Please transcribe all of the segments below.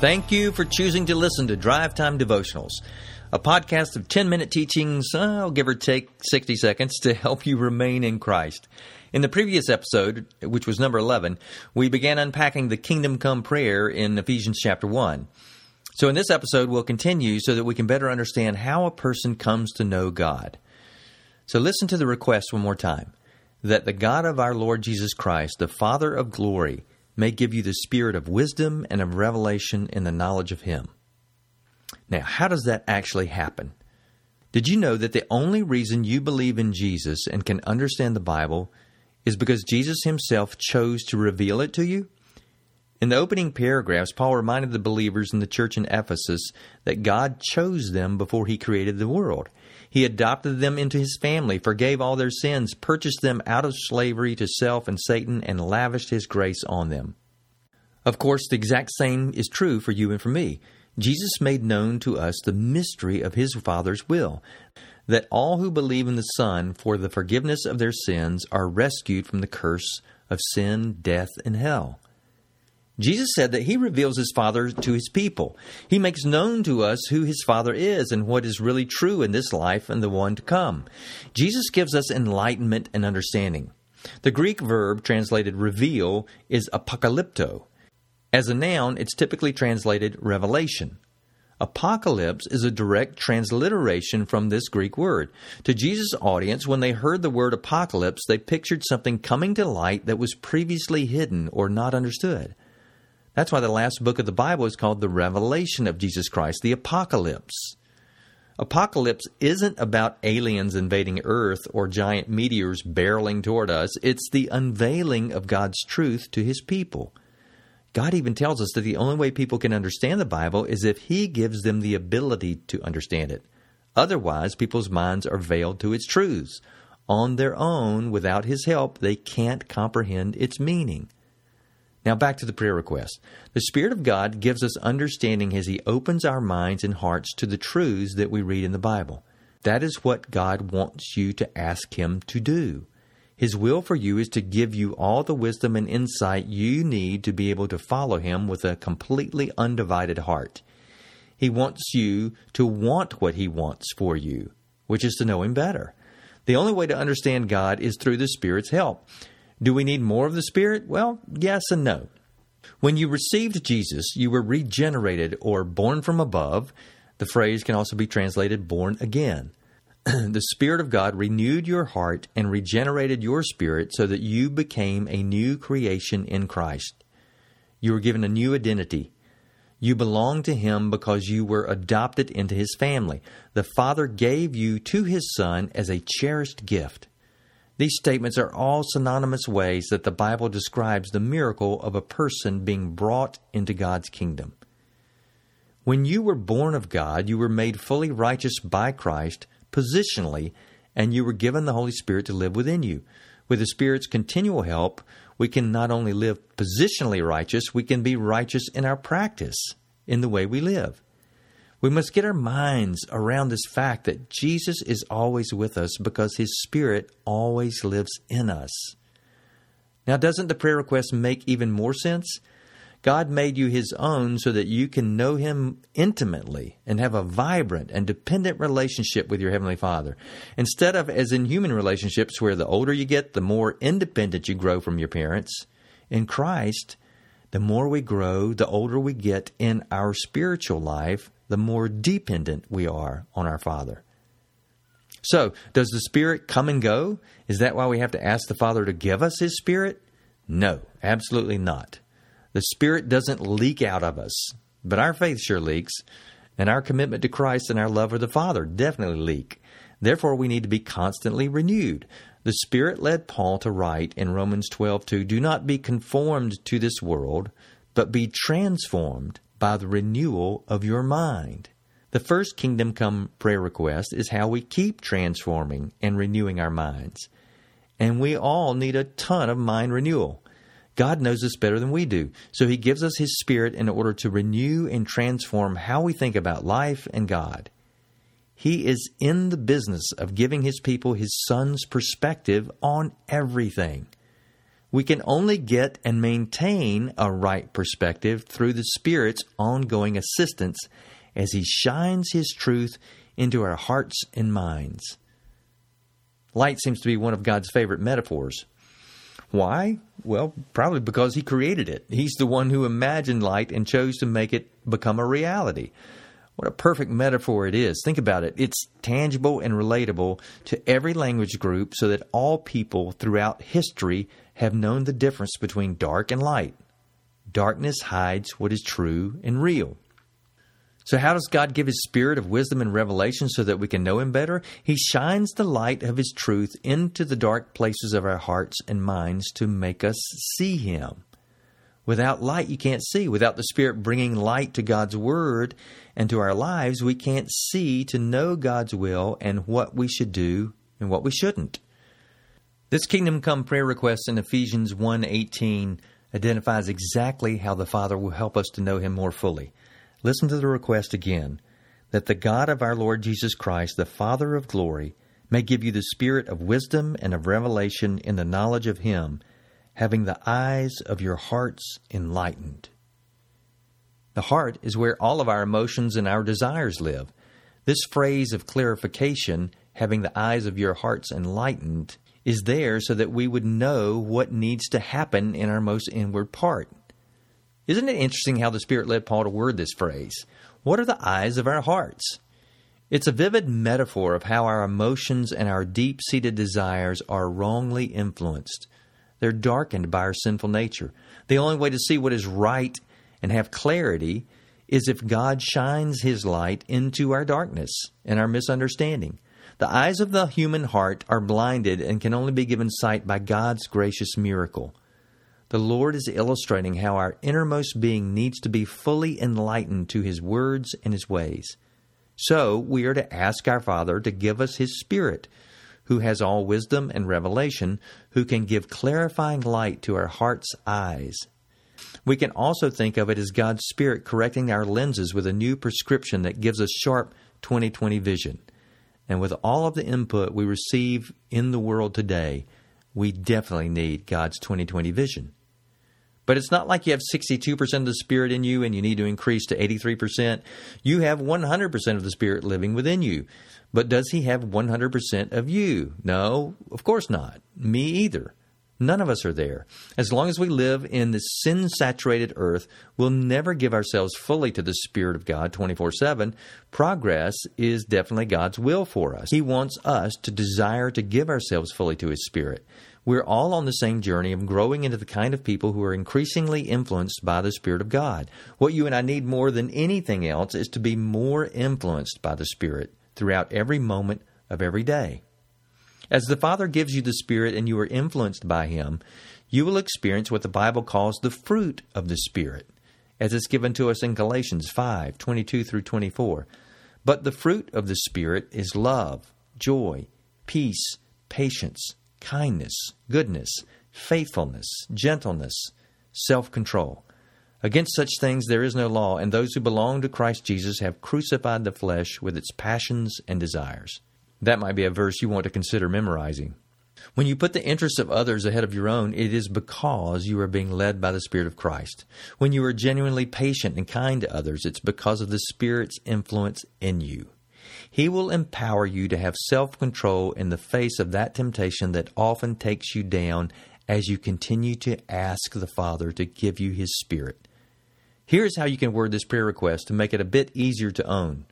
Thank you for choosing to listen to Drive Time Devotionals, a podcast of 10 minute teachings, I'll give or take 60 seconds, to help you remain in Christ. In the previous episode, which was number 11, we began unpacking the Kingdom Come prayer in Ephesians chapter 1. So in this episode, we'll continue so that we can better understand how a person comes to know God. So listen to the request one more time that the God of our Lord Jesus Christ, the Father of glory, may give you the spirit of wisdom and of revelation in the knowledge of Him. Now, how does that actually happen? Did you know that the only reason you believe in Jesus and can understand the Bible is because Jesus Himself chose to reveal it to you? In the opening paragraphs, Paul reminded the believers in the church in Ephesus that God chose them before He created the world. He adopted them into his family, forgave all their sins, purchased them out of slavery to self and Satan, and lavished his grace on them. Of course, the exact same is true for you and for me. Jesus made known to us the mystery of his Father's will, that all who believe in the Son for the forgiveness of their sins are rescued from the curse of sin, death, and hell. Jesus said that he reveals his Father to his people. He makes known to us who his Father is and what is really true in this life and the one to come. Jesus gives us enlightenment and understanding. The Greek verb translated reveal is apocalypto. As a noun, it's typically translated revelation. Apocalypse is a direct transliteration from this Greek word. To Jesus' audience, when they heard the word apocalypse, they pictured something coming to light that was previously hidden or not understood. That's why the last book of the Bible is called the Revelation of Jesus Christ, the Apocalypse. Apocalypse isn't about aliens invading Earth or giant meteors barreling toward us. It's the unveiling of God's truth to His people. God even tells us that the only way people can understand the Bible is if He gives them the ability to understand it. Otherwise, people's minds are veiled to its truths. On their own, without His help, they can't comprehend its meaning. Now back to the prayer request. The Spirit of God gives us understanding as He opens our minds and hearts to the truths that we read in the Bible. That is what God wants you to ask Him to do. His will for you is to give you all the wisdom and insight you need to be able to follow Him with a completely undivided heart. He wants you to want what He wants for you, which is to know Him better. The only way to understand God is through the Spirit's help. Do we need more of the Spirit? Well, yes and no. When you received Jesus, you were regenerated or born from above. The phrase can also be translated born again. the Spirit of God renewed your heart and regenerated your spirit so that you became a new creation in Christ. You were given a new identity. You belong to Him because you were adopted into His family. The Father gave you to His Son as a cherished gift. These statements are all synonymous ways that the Bible describes the miracle of a person being brought into God's kingdom. When you were born of God, you were made fully righteous by Christ positionally, and you were given the Holy Spirit to live within you. With the Spirit's continual help, we can not only live positionally righteous, we can be righteous in our practice, in the way we live. We must get our minds around this fact that Jesus is always with us because his Spirit always lives in us. Now, doesn't the prayer request make even more sense? God made you his own so that you can know him intimately and have a vibrant and dependent relationship with your heavenly Father. Instead of as in human relationships where the older you get, the more independent you grow from your parents, in Christ, the more we grow, the older we get in our spiritual life, the more dependent we are on our Father. So, does the Spirit come and go? Is that why we have to ask the Father to give us His Spirit? No, absolutely not. The Spirit doesn't leak out of us, but our faith sure leaks, and our commitment to Christ and our love for the Father definitely leak. Therefore, we need to be constantly renewed. The Spirit led Paul to write in Romans 12:2, "Do not be conformed to this world, but be transformed by the renewal of your mind. The first Kingdom Come prayer request is how we keep transforming and renewing our minds. And we all need a ton of mind renewal. God knows us better than we do, so He gives us His Spirit in order to renew and transform how we think about life and God. He is in the business of giving His people His Son's perspective on everything. We can only get and maintain a right perspective through the Spirit's ongoing assistance as He shines His truth into our hearts and minds. Light seems to be one of God's favorite metaphors. Why? Well, probably because He created it. He's the one who imagined light and chose to make it become a reality. What a perfect metaphor it is. Think about it. It's tangible and relatable to every language group so that all people throughout history have known the difference between dark and light. Darkness hides what is true and real. So, how does God give His spirit of wisdom and revelation so that we can know Him better? He shines the light of His truth into the dark places of our hearts and minds to make us see Him. Without light, you can't see. Without the Spirit bringing light to God's Word and to our lives, we can't see to know God's will and what we should do and what we shouldn't. This kingdom come prayer request in Ephesians 1:18 identifies exactly how the Father will help us to know him more fully. Listen to the request again. That the God of our Lord Jesus Christ, the Father of glory, may give you the spirit of wisdom and of revelation in the knowledge of him having the eyes of your hearts enlightened. The heart is where all of our emotions and our desires live. This phrase of clarification, having the eyes of your hearts enlightened, is there so that we would know what needs to happen in our most inward part. Isn't it interesting how the Spirit led Paul to word this phrase? What are the eyes of our hearts? It's a vivid metaphor of how our emotions and our deep seated desires are wrongly influenced they're darkened by our sinful nature. The only way to see what is right and have clarity is if God shines His light into our darkness and our misunderstanding. The eyes of the human heart are blinded and can only be given sight by God's gracious miracle. The Lord is illustrating how our innermost being needs to be fully enlightened to His words and His ways. So we are to ask our Father to give us His Spirit who has all wisdom and revelation, who can give clarifying light to our heart's eyes. We can also think of it as God's Spirit correcting our lenses with a new prescription that gives us sharp 2020 vision. And with all of the input we receive in the world today, we definitely need God's 2020 vision. But it's not like you have 62% of the Spirit in you and you need to increase to 83%. You have 100% of the Spirit living within you. But does He have 100% of you? No, of course not. Me either. None of us are there. As long as we live in this sin saturated earth, we'll never give ourselves fully to the Spirit of God 24 7. Progress is definitely God's will for us. He wants us to desire to give ourselves fully to His Spirit. We're all on the same journey of growing into the kind of people who are increasingly influenced by the Spirit of God. What you and I need more than anything else is to be more influenced by the Spirit throughout every moment of every day. As the Father gives you the Spirit and you are influenced by Him, you will experience what the Bible calls the fruit of the Spirit, as it's given to us in Galatians 5 22 through 24. But the fruit of the Spirit is love, joy, peace, patience kindness, goodness, faithfulness, gentleness, self control. Against such things there is no law, and those who belong to Christ Jesus have crucified the flesh with its passions and desires. That might be a verse you want to consider memorizing. When you put the interests of others ahead of your own, it is because you are being led by the Spirit of Christ. When you are genuinely patient and kind to others, it's because of the Spirit's influence in you. He will empower you to have self control in the face of that temptation that often takes you down as you continue to ask the Father to give you His Spirit. Here's how you can word this prayer request to make it a bit easier to own.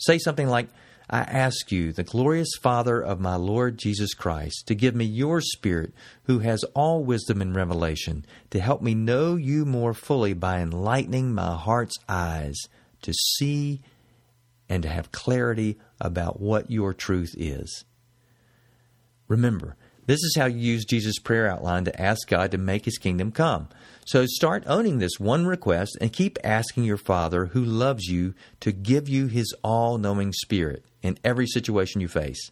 Say something like, I ask you, the glorious Father of my Lord Jesus Christ, to give me your Spirit, who has all wisdom and revelation, to help me know you more fully by enlightening my heart's eyes to see and to have clarity about what your truth is. Remember, this is how you use Jesus' prayer outline to ask God to make his kingdom come. So start owning this one request and keep asking your Father, who loves you, to give you his all knowing spirit in every situation you face.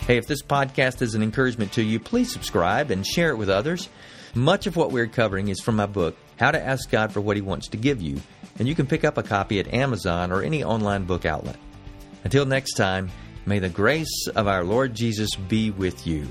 Hey, if this podcast is an encouragement to you, please subscribe and share it with others. Much of what we're covering is from my book, How to Ask God for What He Wants to Give You, and you can pick up a copy at Amazon or any online book outlet. Until next time, may the grace of our Lord Jesus be with you.